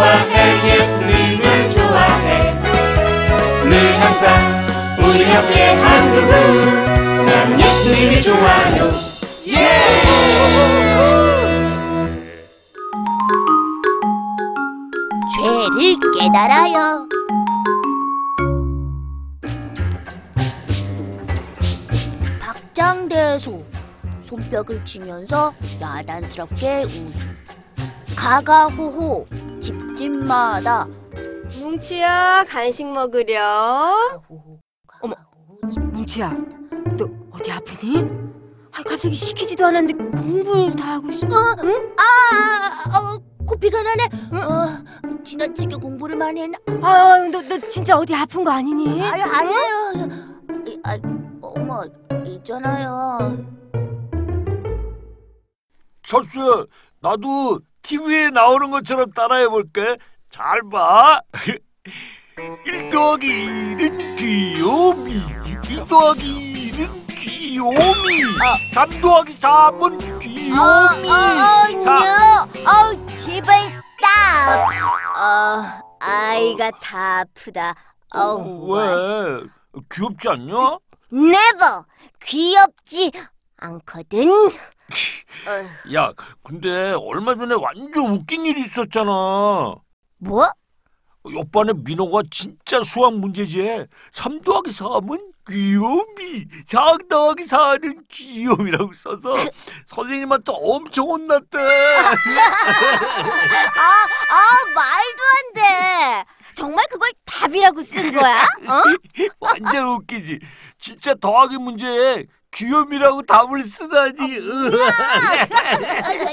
좋아해 예수님을 좋아해 늘 항상 우리 옆에 한 그분 난 예수님이 좋아요 예! 죄를 깨달아요. 박장대소 손뼉을 치면서 야단스럽게 웃음. 가가호호 집집마다 뭉치야 간식 먹으려. 가호호 어머. 뭉치야, 너 어디 아프니? 아 갑자기 시키지도 않았는데 공부를 다 하고 있어. 응? 아, 어, 코피가 나네. 어, 지나치게 공부를 많이 했나? 아, 너, 너 진짜 어디 아픈 거 아니니? 아유, 아니에요. 아, 어머, 있잖아요. 철수야, 나도 TV에 나오는 것처럼 따라해 볼게. 잘 봐. 1 더하기 1은 귀요미. 2 더하기 1은 귀요미. 3 더하기 3은 귀요미. 자, 아우 제발 스탑. 어, 아이가 다 아프다. 어우, 왜? 귀엽지 않냐? never 귀엽지 않거든. 야, 근데 얼마 전에 완전 웃긴 일이 있었잖아. 뭐? 옆반에 민호가 진짜 수학 문제지에 3 더하기 3은 귀요미 4 더하기 4는 귀요미라고 써서 선생님한테 엄청 혼났대 아, 아 말도 안 돼. 정말 그걸 답이라고 쓴 거야? 어? 완전 웃기지 진짜 더하기 문제에 귀요미라고 답을 쓰다니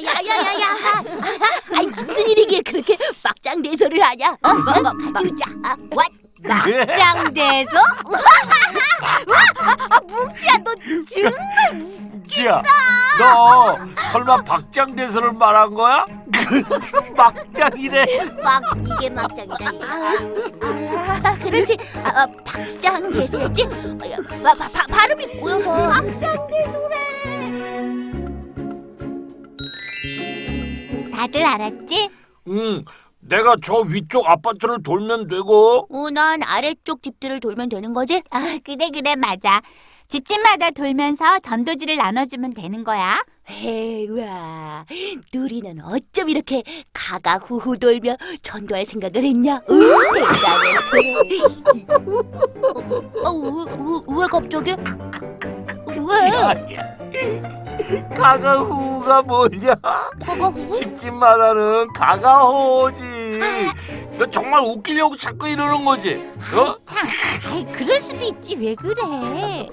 야야야야야! 아이 무슨 일이기에 그렇게 막장 대소를 하냐? 어? 뭐, 뭐, 진짜. 아, what? 짱대서? 아, 뭉치야, 너 정말 지야 너 설마 박장 대소를 말한 거야? 막장이래 막 이게 막장이다. 아, 아, 그렇지. 아, 아, 박장 대소였지? 어, 야, 바, 바, 바, 발음이 꼬여서. 막장대소래. 다들 알았지? 응 내가 저 위쪽 아파트를 돌면 되고 어, 난 아래쪽 집들을 돌면 되는 거지? 아, 그래, 그래, 맞아. 집집마다 돌면서 전도지를 나눠주면 되는 거야. 에이, 와, 누리는 어쩜 이렇게 가가후후 돌며 전도할 생각을 했냐? 으, 대단해. 어, 어, 왜, 왜, 왜 갑자기? 왜? 가가후가 뭐냐? 가가후후? 집집마다는 가가호지. 너 정말 웃기려고 자꾸 이러는 거지? 어? 참, 아이, 그럴 수도 있지. 왜 그래?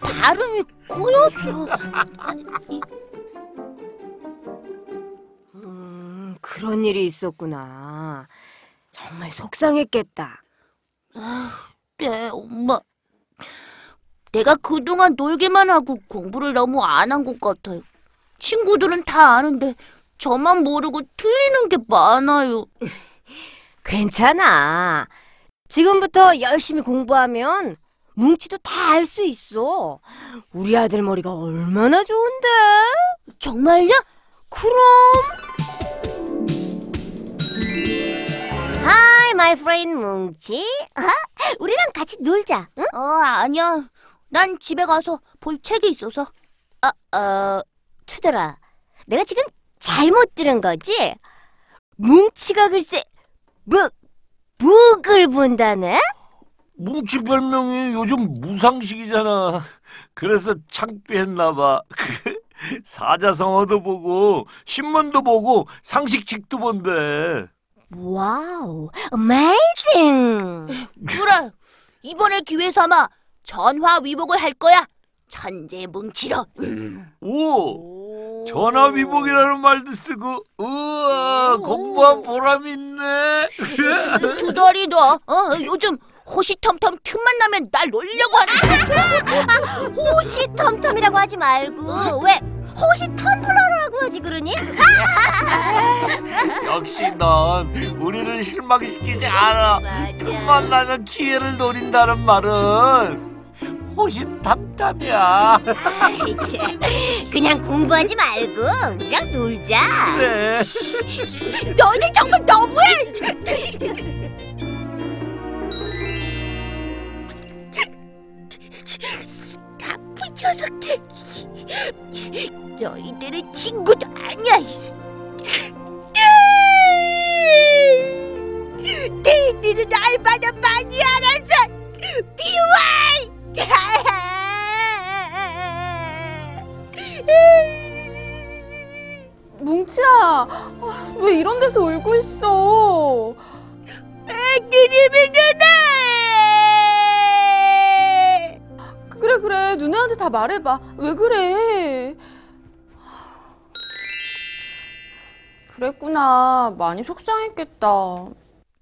발음이 꼬였어. 음, 그런 일이 있었구나. 정말 속상했겠다. 네, 엄마. 내가 그동안 놀기만 하고 공부를 너무 안 한 것 같아요. 친구들은 다 아는데 저만 모르고 틀리는 게 많아요. 괜찮아. 지금부터 열심히 공부하면 뭉치도 다 알 수 있어. 우리 아들 머리가 얼마나 좋은데? 정말요? 그럼. Hi, my friend 뭉치. 우리랑 같이 놀자. 응? 어, 아니야. 난 집에 가서 볼 책이 있어서. 어, 어, 투덜아. 내가 지금 잘못 들은 거지? 뭉치가 글쎄 book, book을 본다네? 뭉치 별명이 요즘 무상식이잖아. 그래서 창피했나 봐. 사자성어도 보고 신문도 보고 상식책도 본대. wow, amazing. 그래. 이번에 기회 삼아 전화 위복을 할 거야. 천재 뭉치로. 음. 오, 전화위복이라는 말도 쓰고, 우와, 공부한 보람 있네. 두더리 너. 어, 요즘 호시탐탐 틈만 나면 날 놀려고 하는 거야. 호시탐탐이라고 하지 말고 왜 호시탐불러라고 하지 그러니? 역시 넌 우리를 실망시키지 않아. 틈만 나면 기회를 노린다는 말은 호시탐탐 잡담이야. 아이, 참. 그냥 공부하지 말고 그냥 놀자. 그래. 너네 정말 너무해! 나쁜 녀석들! 너희들은 친구도 아니야! 너희들은 얼마 애들이 누나! 그래 그래 누나한테 다 말해봐. 왜 그래? 그랬구나. 많이 속상했겠다.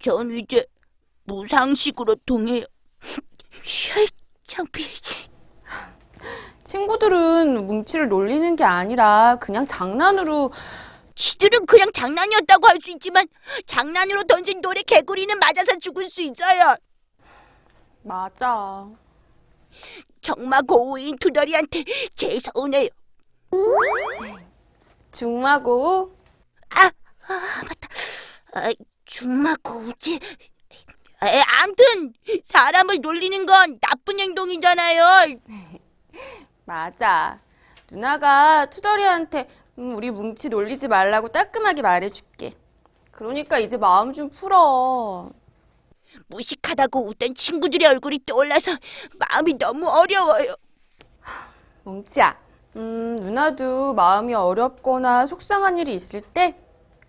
전 이제 무상식으로 통해요. 쉐이, 창피해. 친구들은 뭉치를 놀리는 게 아니라 그냥 장난으로 지들은 그냥 장난이었다고 할 수 있지만 장난으로 던진 돌에 개구리는 맞아서 죽을 수 있어요. 맞아. 정말 고우인 투덜이한테 제일 서운해요. 중마고 아, 아 맞다. 아, 중마 고우지. 에, 암튼 사람을 놀리는 건 나쁜 행동이잖아요. 맞아. 누나가 투덜이한테 음, 우리 뭉치 놀리지 말라고 따끔하게 말해줄게. 그러니까 이제 마음 좀 풀어. 무식하다고 웃던 친구들의 얼굴이 떠올라서 마음이 너무 어려워요. 뭉치야, 음, 누나도 마음이 어렵거나 속상한 일이 있을 때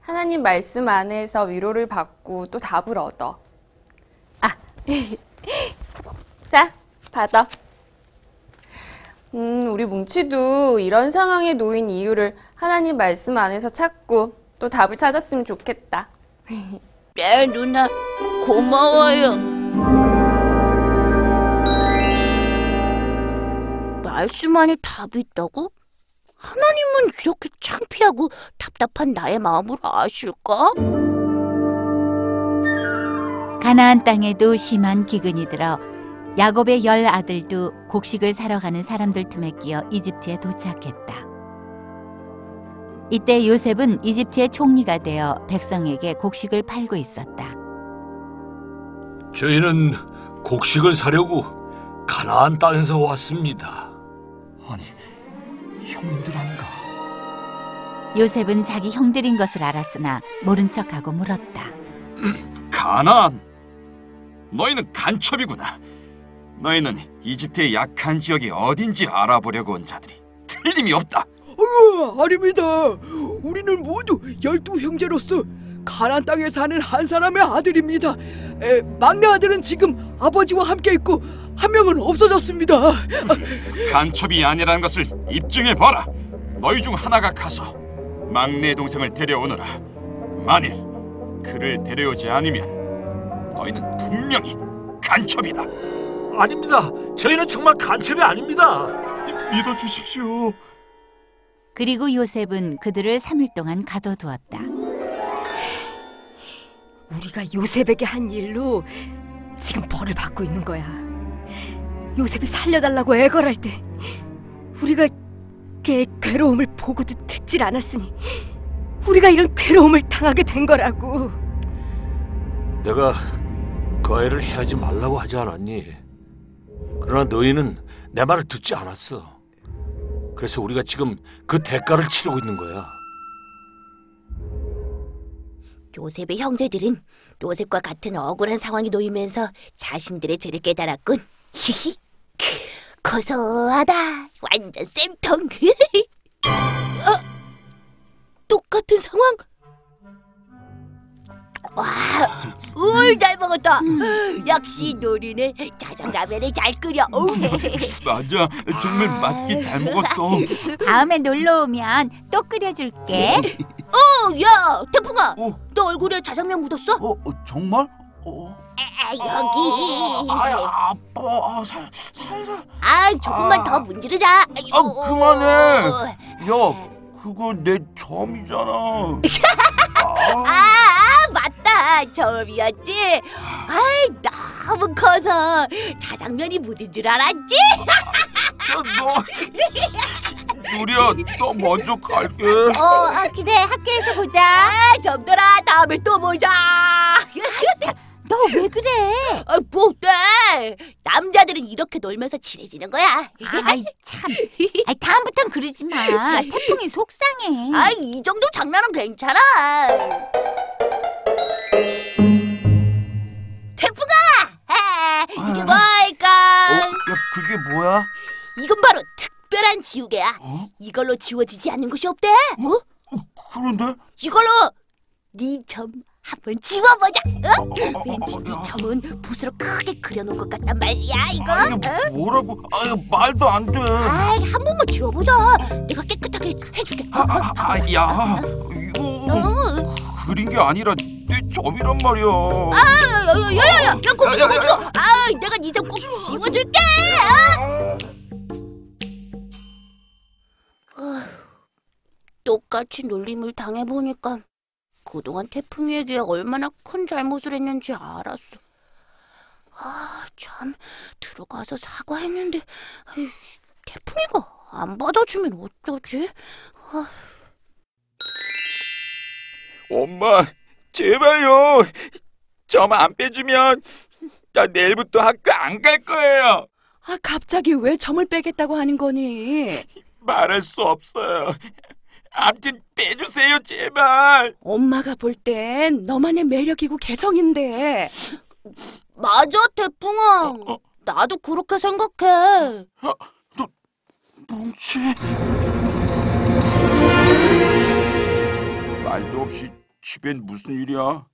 하나님 말씀 안에서 위로를 받고 또 답을 얻어. 아, 자, 받아. 음, 우리 뭉치도 이런 상황에 놓인 이유를 하나님 말씀 안에서 찾고 또 답을 찾았으면 좋겠다. 네, 누나 고마워요. 말씀 안에 답이 있다고? 하나님은 이렇게 창피하고 답답한 나의 마음을 아실까? 가나안 땅에도 심한 기근이 들어 야곱의 열 아들도 곡식을 사러 가는 사람들 틈에 끼어 이집트에 도착했다. 이때 요셉은 이집트의 총리가 되어 백성에게 곡식을 팔고 있었다. 저희는 곡식을 사려고 가나안 땅에서 왔습니다. 아니, 형님들 아닌가? 요셉은 자기 형들인 것을 알았으나 모른 척하고 물었다. 가나안! 너희는 간첩이구나. 너희는 이집트의 약한 지역이 어딘지 알아보려고 온 자들이 틀림이 없다. 어, 아닙니다. 우리는 모두 열두 형제로서 가나안 땅에 사는 한 사람의 아들입니다. 에, 막내 아들은 지금 아버지와 함께 있고 한 명은 없어졌습니다. 간첩이 아니라는 것을 입증해 봐라. 너희 중 하나가 가서 막내 동생을 데려오너라. 만일 그를 데려오지 않으면 너희는 분명히 간첩이다. 아닙니다. 저희는 정말 간첩이 아닙니다. 믿어 주십시오. 그리고 요셉은 그들을 3일 동안 가둬두었다. 우리가 요셉에게 한 일로 지금 벌을 받고 있는 거야. 요셉이 살려달라고 애걸할 때 우리가 걔의 괴로움을 보고도 듣질 않았으니 우리가 이런 괴로움을 당하게 된 거라고. 내가 그 아이를 해하지 말라고 하지 않았니? 그러나 너희는 내 말을 듣지 않았어. 그래서 우리가 지금 그 대가를 치르고 있는 거야. 요셉의 형제들은 요셉과 같은 억울한 상황에 놓이면서 자신들의 죄를 깨달았군. 히히. 고소하다. 완전 쌤통. 어? 똑같은 상황? 와, 울잘 먹었다. 역시 노리는 짜장라면을 잘 끓여. 어우. 맞아, 정말 맛있게 잘 먹었어. 다음에 놀러 오면 또 끓여줄게. 어, 야, 태풍아, 어? 너 얼굴에 자장면 묻었어? 어, 어, 정말? 어. 아, 여기. 아, 아파. 아, 살, 살살. 아, 조금만 아. 더 문지르자. 아, 그만해. 야, 그거 내 점이잖아. 아, 아. 처음이었지. 아이, 너무 커서 자장면이 묻은 줄 알았지. 진짜 너. 누리야, 너 먼저 갈게. 어, 아, 그래 학교에서 보자. 아, 점들아 다음에 또 보자. 너 왜 그래? 아, 뭐 어때? 남자들은 이렇게 놀면서 친해지는 거야. 아이 참. 아이 다음부턴 그러지 마. 태풍이 속상해. 아, 이 정도 장난은 괜찮아. 태풍아, 아, 이게 어, 뭘까? 야, 그게 뭐야? 이건 바로 특별한 지우개야. 어? 이걸로 지워지지 않는 것이 없대. 어? 그런데? 이걸로 네 점 한번 지워보자. 어? 어, 왠지 어, 네 야. 점은 붓으로 크게 그려놓은 것 같단 말이야. 이거. 아, 이게 뭐라고? 아, 이거 말도 안 돼. 아이, 한 번만 지워보자. 내가 깨끗하게 해줄게. 어, 아, 아, 아, 야, 이거 어. 그린 게 아니라 내 점이란 말이야. 아, 야야야, 그냥 거기서 야, 야, 야, 거기서. 아, 내가 네 점 꼭 지워줄게. 어? 똑같이 놀림을 당해보니까 그동안 태풍이에게 얼마나 큰 잘못을 했는지 알았어. 아, 참, 들어가서 사과했는데, 아이, 태풍이가 안 받아주면 어쩌지? 엄마, 제발요. 점 안 빼주면 나 내일부터 학교 안 갈 거예요. 아, 갑자기 왜 점을 빼겠다고 하는 거니? 말할 수 없어요. 아무튼 빼주세요, 제발. 엄마가 볼 땐 너만의 매력이고 개성인데. 맞아, 태풍아. 어? 나도 그렇게 생각해. 뭉치. 말도 없이 집엔 무슨 일이야?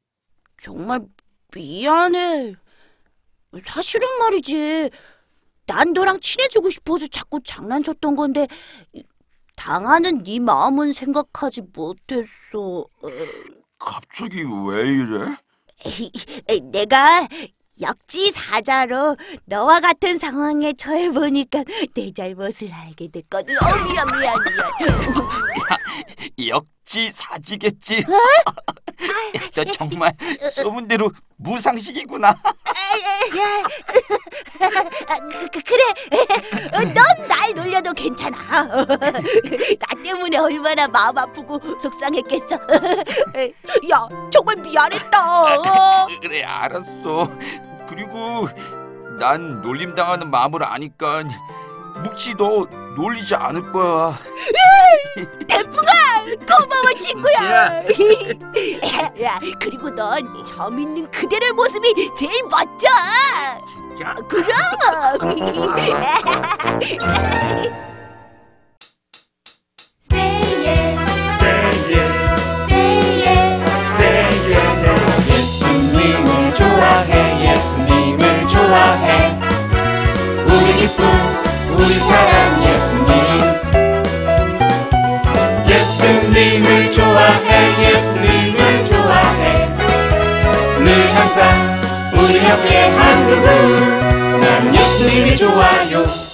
정말 미안해. 사실은 말이지. 난 너랑 친해지고 싶어서 자꾸 장난쳤던 건데 당하는 네 마음은 생각하지 못했어. 어, 갑자기 왜 이래? 내가 역지 사자로 너와 같은 상황에 처해 보니까 내 잘못을 알게 됐거든. 어, 미안 미안 미안. 역지사지겠지. 너 정말 소문대로 무상식이구나. 아, 그, 그, 그래. 넌 날 놀려도 괜찮아. 나 때문에 얼마나 마음 아프고 속상했겠어. 야, 정말 미안했다. 그래 알았어. 그리고 난 놀림 당하는 마음을 아니까 묵치 너 놀리지 않을 거야. 고마워 친구야. 야, 그리고 넌 점 있는 그대의 모습이 제일 멋져. 진짜? 그럼. 예수님을 좋아해 예수님을 좋아해 우리 기쁨 우리 사랑 예수님 늘 항상 우리 옆에 한 그분. 나는 예수님이 좋아요